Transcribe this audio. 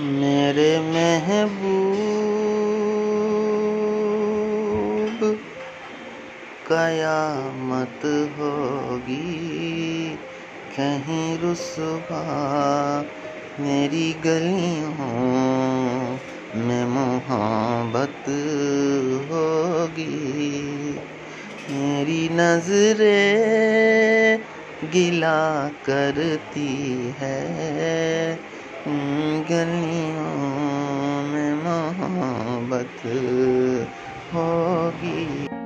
मेरे महबूब, कयामत होगी। कहीं रुसवा मेरी गलियों में मोहब्बत होगी। मेरी नज़रें गिला करती है। गलियों में मोहब्बत होगी।